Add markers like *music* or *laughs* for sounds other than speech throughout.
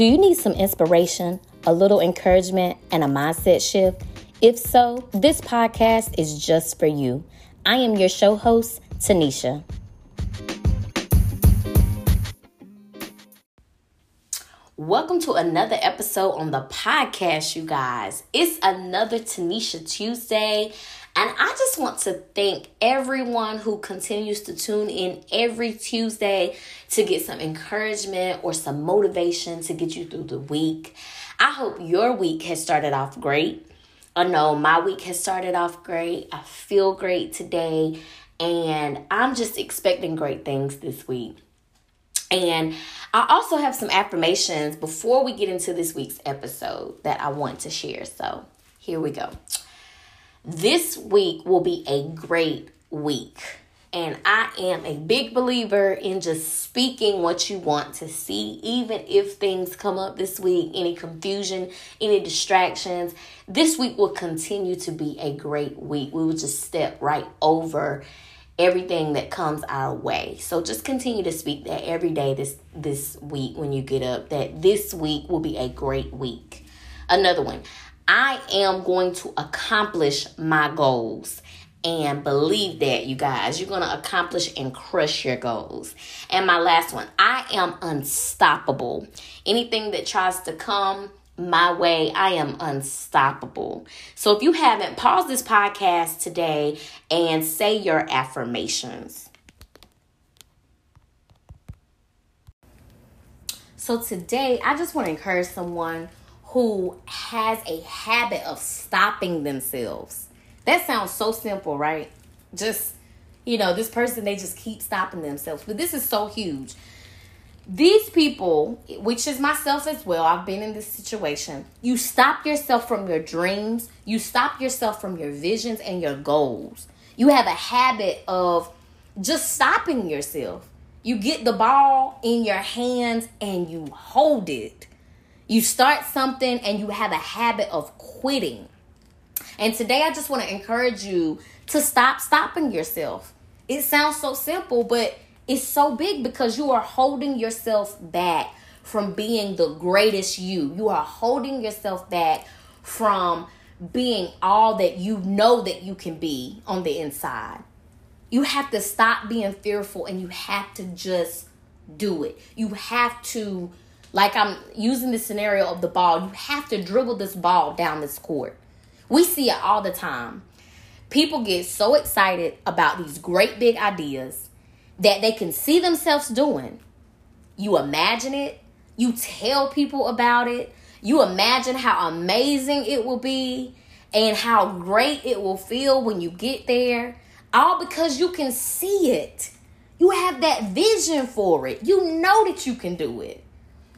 Do you need some inspiration, a little encouragement, and a mindset shift? If so, this podcast is just for you. I am your show host, Tanisha. Welcome to another episode on the podcast, you guys. It's another Tanisha Tuesday, and I just want to thank everyone who continues to tune in every Tuesday to get some encouragement or some motivation to get you through the week. I hope your week has started off great. I know my week has started off great. I feel great today, and I'm just expecting great things this week. And I also have some affirmations before we get into this week's episode that I want to share. So here we go. This week will be a great week. And I am a big believer in just speaking what you want to see, even if things come up this week, any confusion, any distractions. This week will continue to be a great week. We will just step right over everything that comes our way. So just continue to speak that every day this this week when you get up that this week will be a great week. Another one. I am going to accomplish my goals and believe that you guys you're going to accomplish and crush your goals and my last one i am unstoppable anything that tries to come my way. I am unstoppable. So if you haven't, pause this podcast today and say your affirmations. So today, I just want to encourage someone who has a habit of stopping themselves. That sounds so simple, right? Just, you know, this person, they just keep stopping themselves. But this is so huge these people, which is myself as well, I've been in this situation. You stop yourself from your dreams, you stop yourself from your visions and your goals. You have a habit of just stopping yourself. You get the ball in your hands and you hold it. You start something and you have a habit of quitting. And today I just want to encourage you to stop stopping yourself. It sounds so simple, but it's so big because you are holding yourself back from being the greatest you. You are holding yourself back from being all that you know that you can be on the inside. You have to stop being fearful and you have to just do it. You have to, like I'm using the scenario of the ball, you have to dribble this ball down this court. We see it all the time. People get so excited about these great big ideas that they can see themselves doing. You imagine it, you tell people about it, you imagine how amazing it will be and how great it will feel when you get there, all because you can see it. You have that vision for it. You know that you can do it.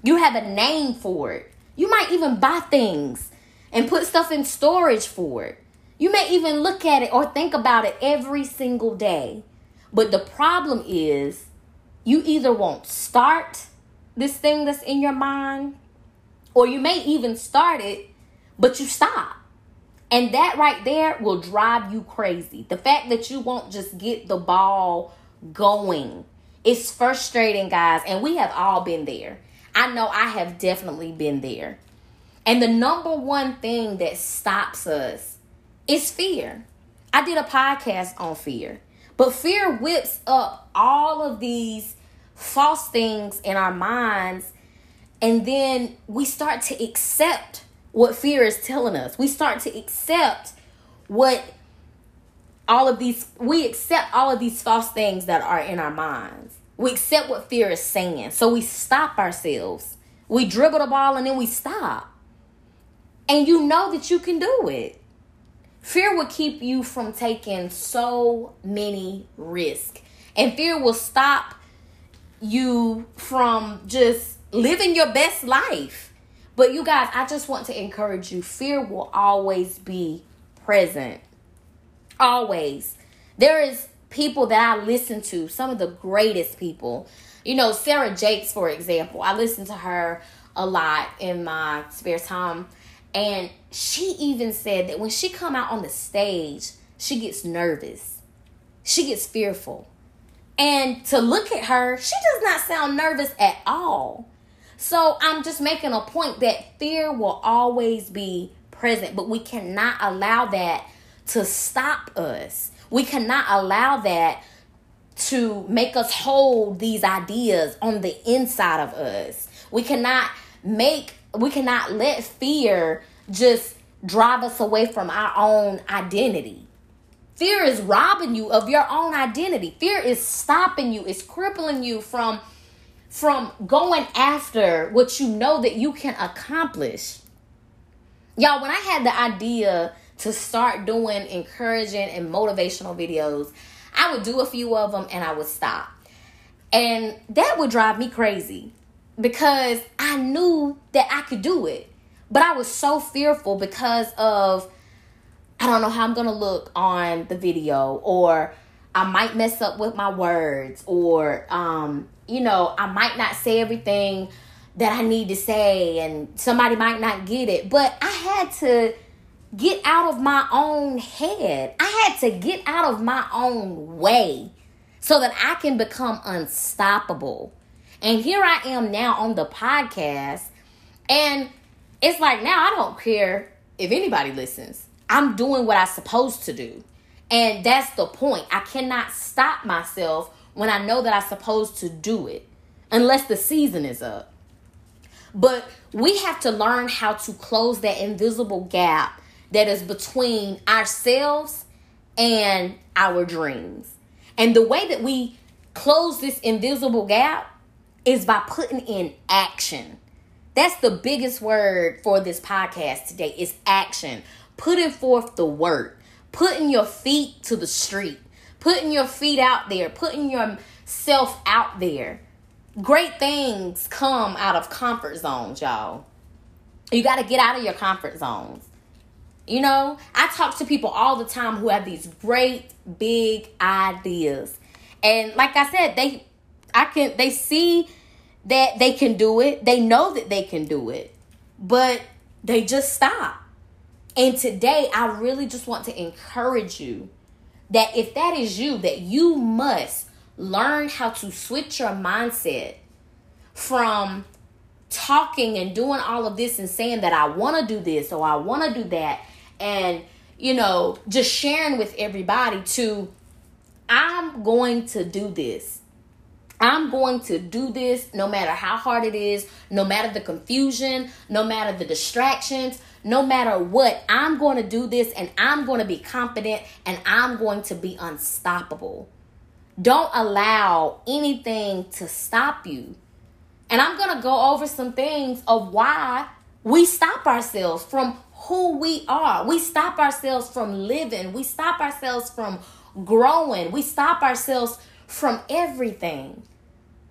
You have a name for it. You might even buy things and put stuff in storage for it. You may even look at it or think about it every single day. But the problem is you either won't start this thing that's in your mind, or you may even start it, but you stop. And that right there will drive you crazy. The fact that you won't just get the ball going. It's frustrating, guys, and we have all been there. I know I have definitely been there. And the number one thing that stops us is fear. I did a podcast on fear. But fear whips up all of these false things in our minds, and then we start to accept what fear is telling us. We start to accept what all of these, we accept all of these false things that are in our minds. We accept what fear is saying. So we stop ourselves. We dribble the ball and then we stop. And you know that you can do it. Fear will keep you from taking so many risks. And fear will stop you from just living your best life. But you guys, I just want to encourage you fear will always be present. Always. There is people that I listen to, some of the greatest people. You know, Sarah Jakes, for example. I listen to her a lot in my spare time and she even said that when she come out on the stage, she gets nervous. She gets fearful. And to look at her, she does not sound nervous at all. So I'm just making a point that fear will always be present, but we cannot allow that to stop us. We cannot allow that to make us hold these ideas on the inside of us. We cannot make, we cannot let fear just drive us away from our own identity. Fear is robbing you of your own identity. Fear is stopping you, is crippling you from from going after what you know that you can accomplish. Y'all, when I had the idea to start doing encouraging and motivational videos, I would do a few of them and I would stop. And that would drive me crazy because I knew that I could do it. But I was so fearful because of I don't know how I'm going to look on the video or I might mess up with my words or um you know, I might not say everything that I need to say and somebody might not get it. But I had to get out of my own head. I had to get out of my own way so that I can become unstoppable. And here I am now on the podcast. And it's like now I don't care if anybody listens. I'm doing what I'm supposed to do. And that's the point. I cannot stop myself when I know that I'm supposed to do it, unless the season is up. But we have to learn how to close that invisible gap that is between ourselves and our dreams. And the way that we close this invisible gap is by putting in action. That's the biggest word for this podcast today is action. Putting forth the work, putting your feet to the street putting your feet out there, putting yourself out there. Great things come out of comfort zones, y'all. You got to get out of your comfort zones. You know, I talk to people all the time who have these great big ideas. And like I said, they I can they see that they can do it. They know that they can do it. But they just stop. And today I really just want to encourage you that if that is you, that you must learn how to switch your mindset from talking and doing all of this and saying that I want to do this or I want to do that and you know just sharing with everybody to I'm going to do this. I'm going to do this no matter how hard it is, no matter the confusion, no matter the distractions, no matter what, I'm going to do this and I'm going to be confident and I'm going to be unstoppable. Don't allow anything to stop you. And I'm going to go over some things of why we stop ourselves from who we are. We stop ourselves from living. We stop ourselves from growing. We stop ourselves from everything.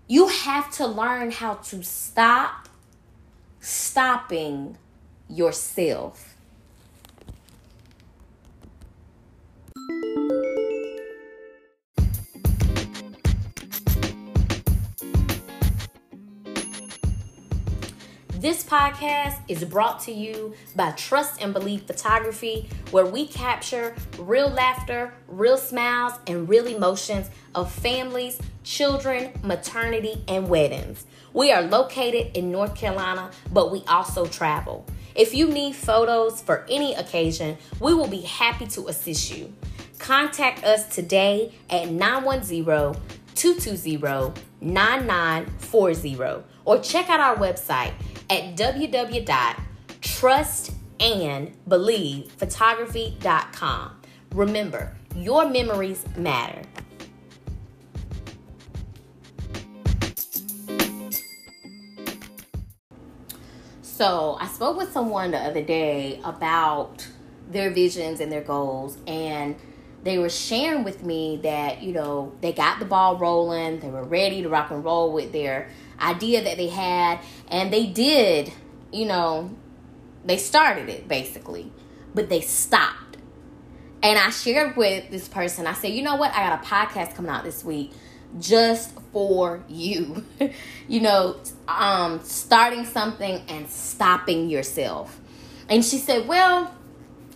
You have to learn how to stop stopping yourself. Podcast is brought to you by Trust and Believe Photography, where we capture real laughter, real smiles, and real emotions of families, children, maternity, and weddings. We are located in North Carolina, but we also travel. If you need photos for any occasion, we will be happy to assist you. Contact us today at 910 220 9940 or check out our website at www.trustandbelievephotography.com. Remember, your memories matter. So, I spoke with someone the other day about their visions and their goals, and they were sharing with me that, you know, they got the ball rolling, they were ready to rock and roll with their idea that they had, and they did, you know, they started it basically, but they stopped. And I shared with this person, I said, you know what? I got a podcast coming out this week just for you. *laughs* you know, um, starting something and stopping yourself. And she said, well,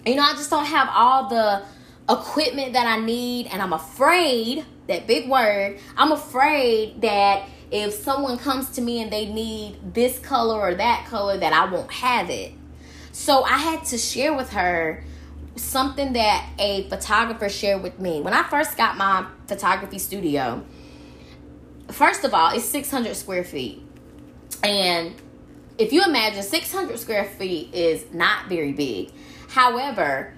you know, I just don't have all the equipment that I need, and I'm afraid that big word, I'm afraid that if someone comes to me and they need this color or that color, that I won't have it. So I had to share with her something that a photographer shared with me. When I first got my photography studio, first of all, it's 600 square feet. And if you imagine 600 square feet is not very big. However,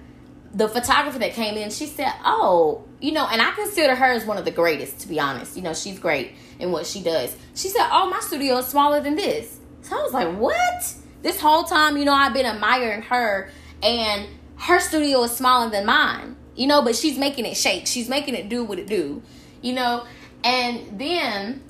the photographer that came in, she said, "Oh, you know," and I consider her as one of the greatest, to be honest. You know, she's great in what she does. She said, "Oh, my studio is smaller than this." So I was like, "What?" This whole time, you know, I've been admiring her, and her studio is smaller than mine. You know, but she's making it shake. She's making it do what it do. You know, and then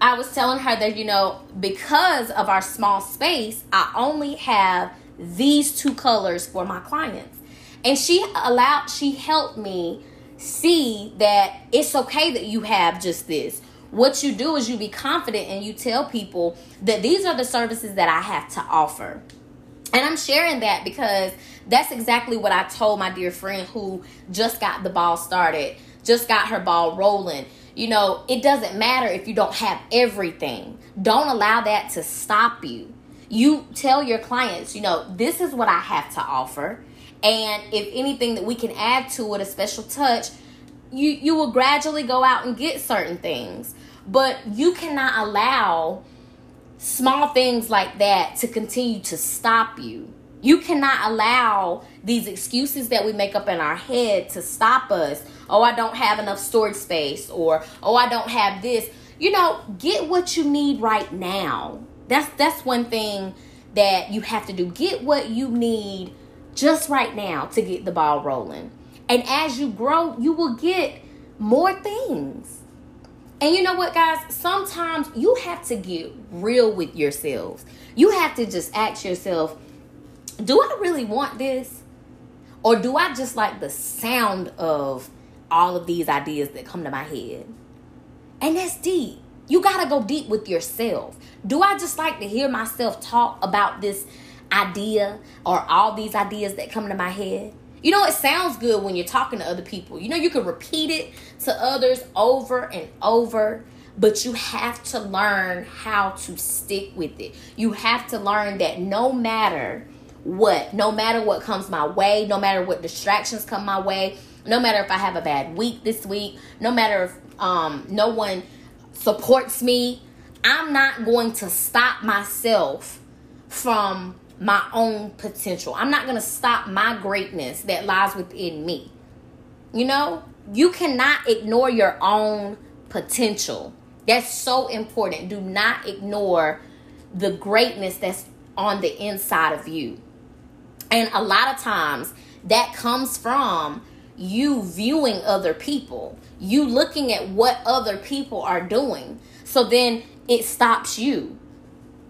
I was telling her that, you know, because of our small space, I only have these two colors for my clients. And she allowed, she helped me see that it's okay that you have just this. What you do is you be confident and you tell people that these are the services that I have to offer. And I'm sharing that because that's exactly what I told my dear friend who just got the ball started, just got her ball rolling. You know, it doesn't matter if you don't have everything. Don't allow that to stop you. You tell your clients, you know, this is what I have to offer. And if anything that we can add to it, a special touch, you you will gradually go out and get certain things. But you cannot allow small things like that to continue to stop you. You cannot allow these excuses that we make up in our head to stop us. Oh, I don't have enough storage space, or oh, I don't have this. You know, get what you need right now. That's that's one thing that you have to do. Get what you need just right now to get the ball rolling. And as you grow, you will get more things. And you know what, guys? Sometimes you have to get real with yourselves. You have to just ask yourself, do I really want this? Or do I just like the sound of all of these ideas that come to my head? And that's deep. You got to go deep with yourself. Do I just like to hear myself talk about this idea or all these ideas that come to my head? You know, it sounds good when you're talking to other people. You know, you can repeat it to others over and over, but you have to learn how to stick with it. You have to learn that no matter what, no matter what comes my way, no matter what distractions come my way, no matter if I have a bad week this week, no matter if um, no one supports me, I'm not going to stop myself from my own potential. I'm not going to stop my greatness that lies within me. You know, you cannot ignore your own potential. That's so important. Do not ignore the greatness that's on the inside of you. And a lot of times that comes from you viewing other people, you looking at what other people are doing. So then it stops you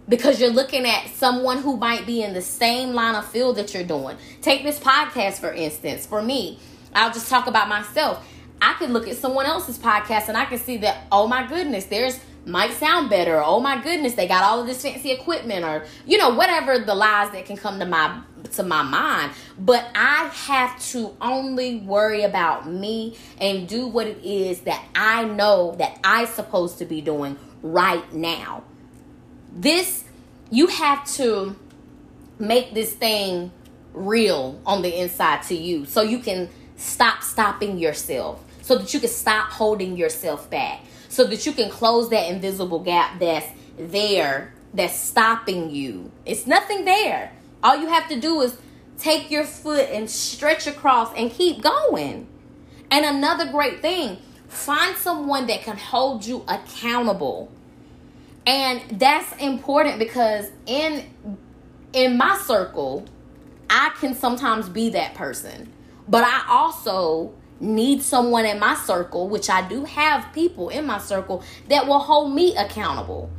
because you're looking at someone who might be in the same line of field that you're doing. Take this podcast, for instance. For me, I'll just talk about myself. I could look at someone else's podcast and I can see that, oh my goodness, there's might sound better. oh my goodness, they got all of this fancy equipment or you know, whatever the lies that can come to my to my mind. But I have to only worry about me and do what it is that I know that I'm supposed to be doing right now. This you have to make this thing real on the inside to you so you can stop stopping yourself so that you can stop holding yourself back so that you can close that invisible gap that's there that's stopping you. It's nothing there. All you have to do is take your foot and stretch across and keep going. And another great thing, find someone that can hold you accountable. And that's important because in in my circle, I can sometimes be that person. But I also need someone in my circle, which I do have people in my circle that will hold me accountable.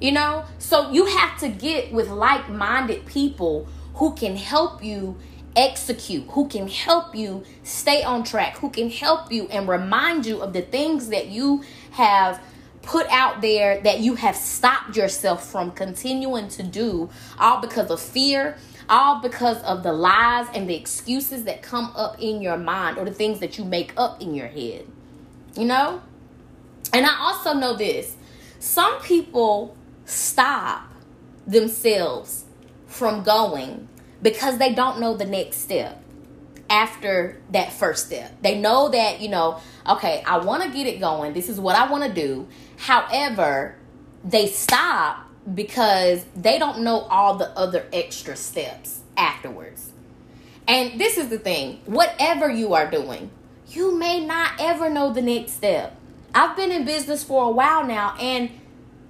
You know? So you have to get with like minded people who can help you execute, who can help you stay on track, who can help you and remind you of the things that you have put out there that you have stopped yourself from continuing to do, all because of fear, all because of the lies and the excuses that come up in your mind or the things that you make up in your head. You know? And I also know this some people stop themselves from going because they don't know the next step after that first step. They know that, you know, okay, I want to get it going. This is what I want to do. However, they stop because they don't know all the other extra steps afterwards. And this is the thing whatever you are doing, you may not ever know the next step. I've been in business for a while now and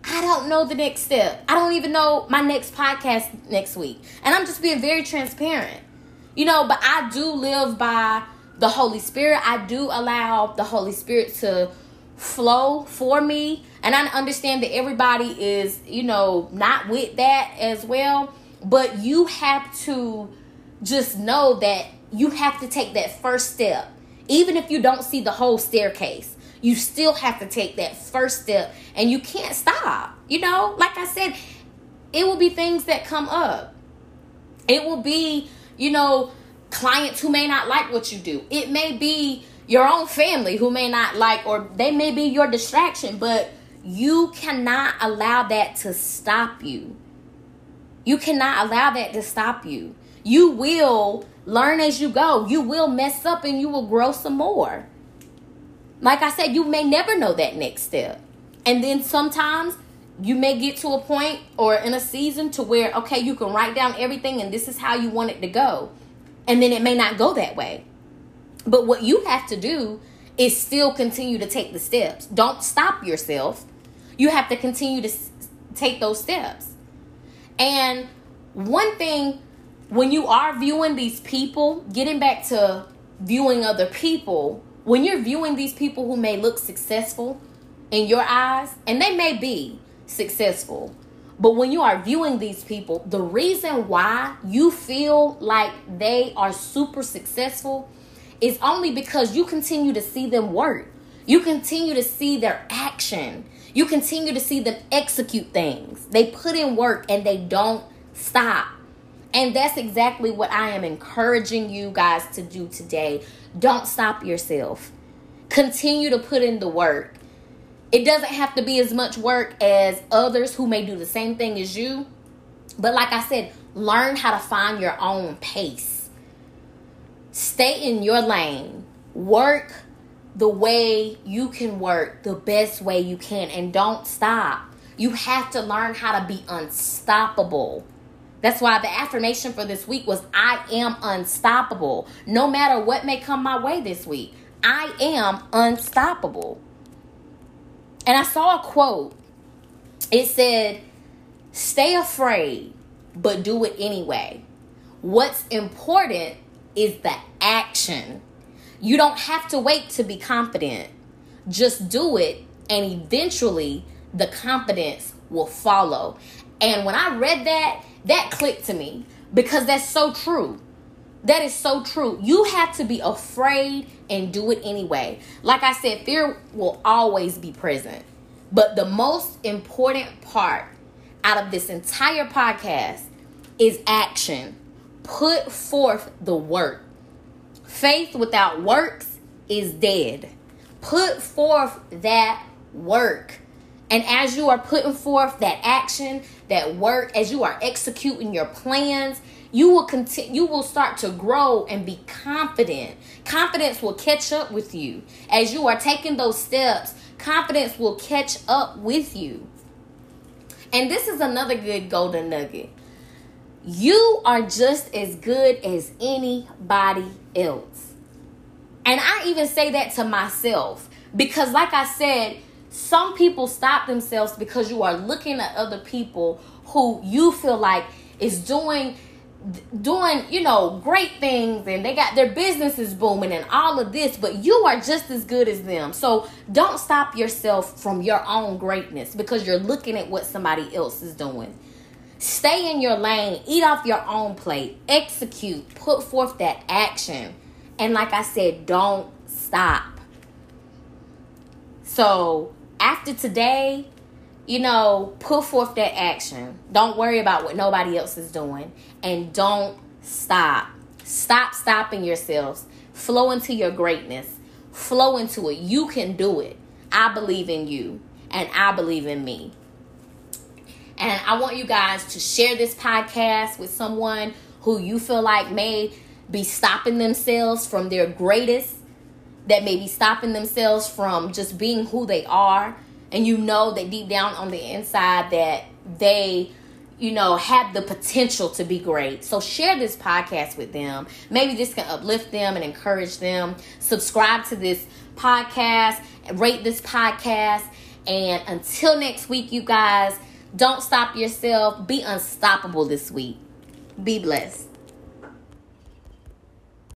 I don't know the next step. I don't even know my next podcast next week. And I'm just being very transparent. You know, but I do live by the Holy Spirit. I do allow the Holy Spirit to flow for me. And I understand that everybody is, you know, not with that as well. But you have to just know that you have to take that first step. Even if you don't see the whole staircase, you still have to take that first step and you can't stop. You know, like I said, it will be things that come up. It will be, you know, clients who may not like what you do. It may be your own family who may not like, or they may be your distraction, but you cannot allow that to stop you. You cannot allow that to stop you. You will learn as you go. You will mess up and you will grow some more. Like I said, you may never know that next step. And then sometimes you may get to a point or in a season to where, okay, you can write down everything and this is how you want it to go. And then it may not go that way. But what you have to do is still continue to take the steps. Don't stop yourself. You have to continue to take those steps. And one thing, when you are viewing these people, getting back to viewing other people, when you're viewing these people who may look successful in your eyes, and they may be successful, but when you are viewing these people, the reason why you feel like they are super successful is only because you continue to see them work. You continue to see their action. You continue to see them execute things. They put in work and they don't stop. And that's exactly what I am encouraging you guys to do today. Don't stop yourself. Continue to put in the work. It doesn't have to be as much work as others who may do the same thing as you. But like I said, learn how to find your own pace. Stay in your lane. Work the way you can work, the best way you can, and don't stop. You have to learn how to be unstoppable. That's why the affirmation for this week was I am unstoppable. No matter what may come my way this week, I am unstoppable. And I saw a quote. It said, Stay afraid, but do it anyway. What's important is the action. You don't have to wait to be confident. Just do it, and eventually the confidence will follow. And when I read that, that clicked to me because that's so true. That is so true. You have to be afraid and do it anyway. Like I said, fear will always be present. But the most important part out of this entire podcast is action. Put forth the work. Faith without works is dead. Put forth that work. And as you are putting forth that action, that work, as you are executing your plans, you will continue you will start to grow and be confident. Confidence will catch up with you. As you are taking those steps, confidence will catch up with you. And this is another good golden nugget. You are just as good as anybody else. And I even say that to myself because like I said, some people stop themselves because you are looking at other people who you feel like is doing doing you know great things and they got their businesses booming and all of this but you are just as good as them. So don't stop yourself from your own greatness because you're looking at what somebody else is doing. Stay in your lane eat off your own plate execute put forth that action. And like i said don't stop. So after today, you know, put forth that action. Don't worry about what nobody else is doing. And don't stop. Stop stopping yourselves. Flow into your greatness. Flow into it. You can do it. I believe in you. and I believe in me. And I want you guys to share this podcast with someone who you feel like may be stopping themselves from their greatest, that may be stopping themselves from just being who they are. And you know that deep down on the inside that they you know, have the potential to be great. So share this podcast with them. Maybe this can uplift them and encourage them. Subscribe to this podcast, rate this podcast. And until next week, you guys, don't stop yourself. Be unstoppable this week. Be blessed.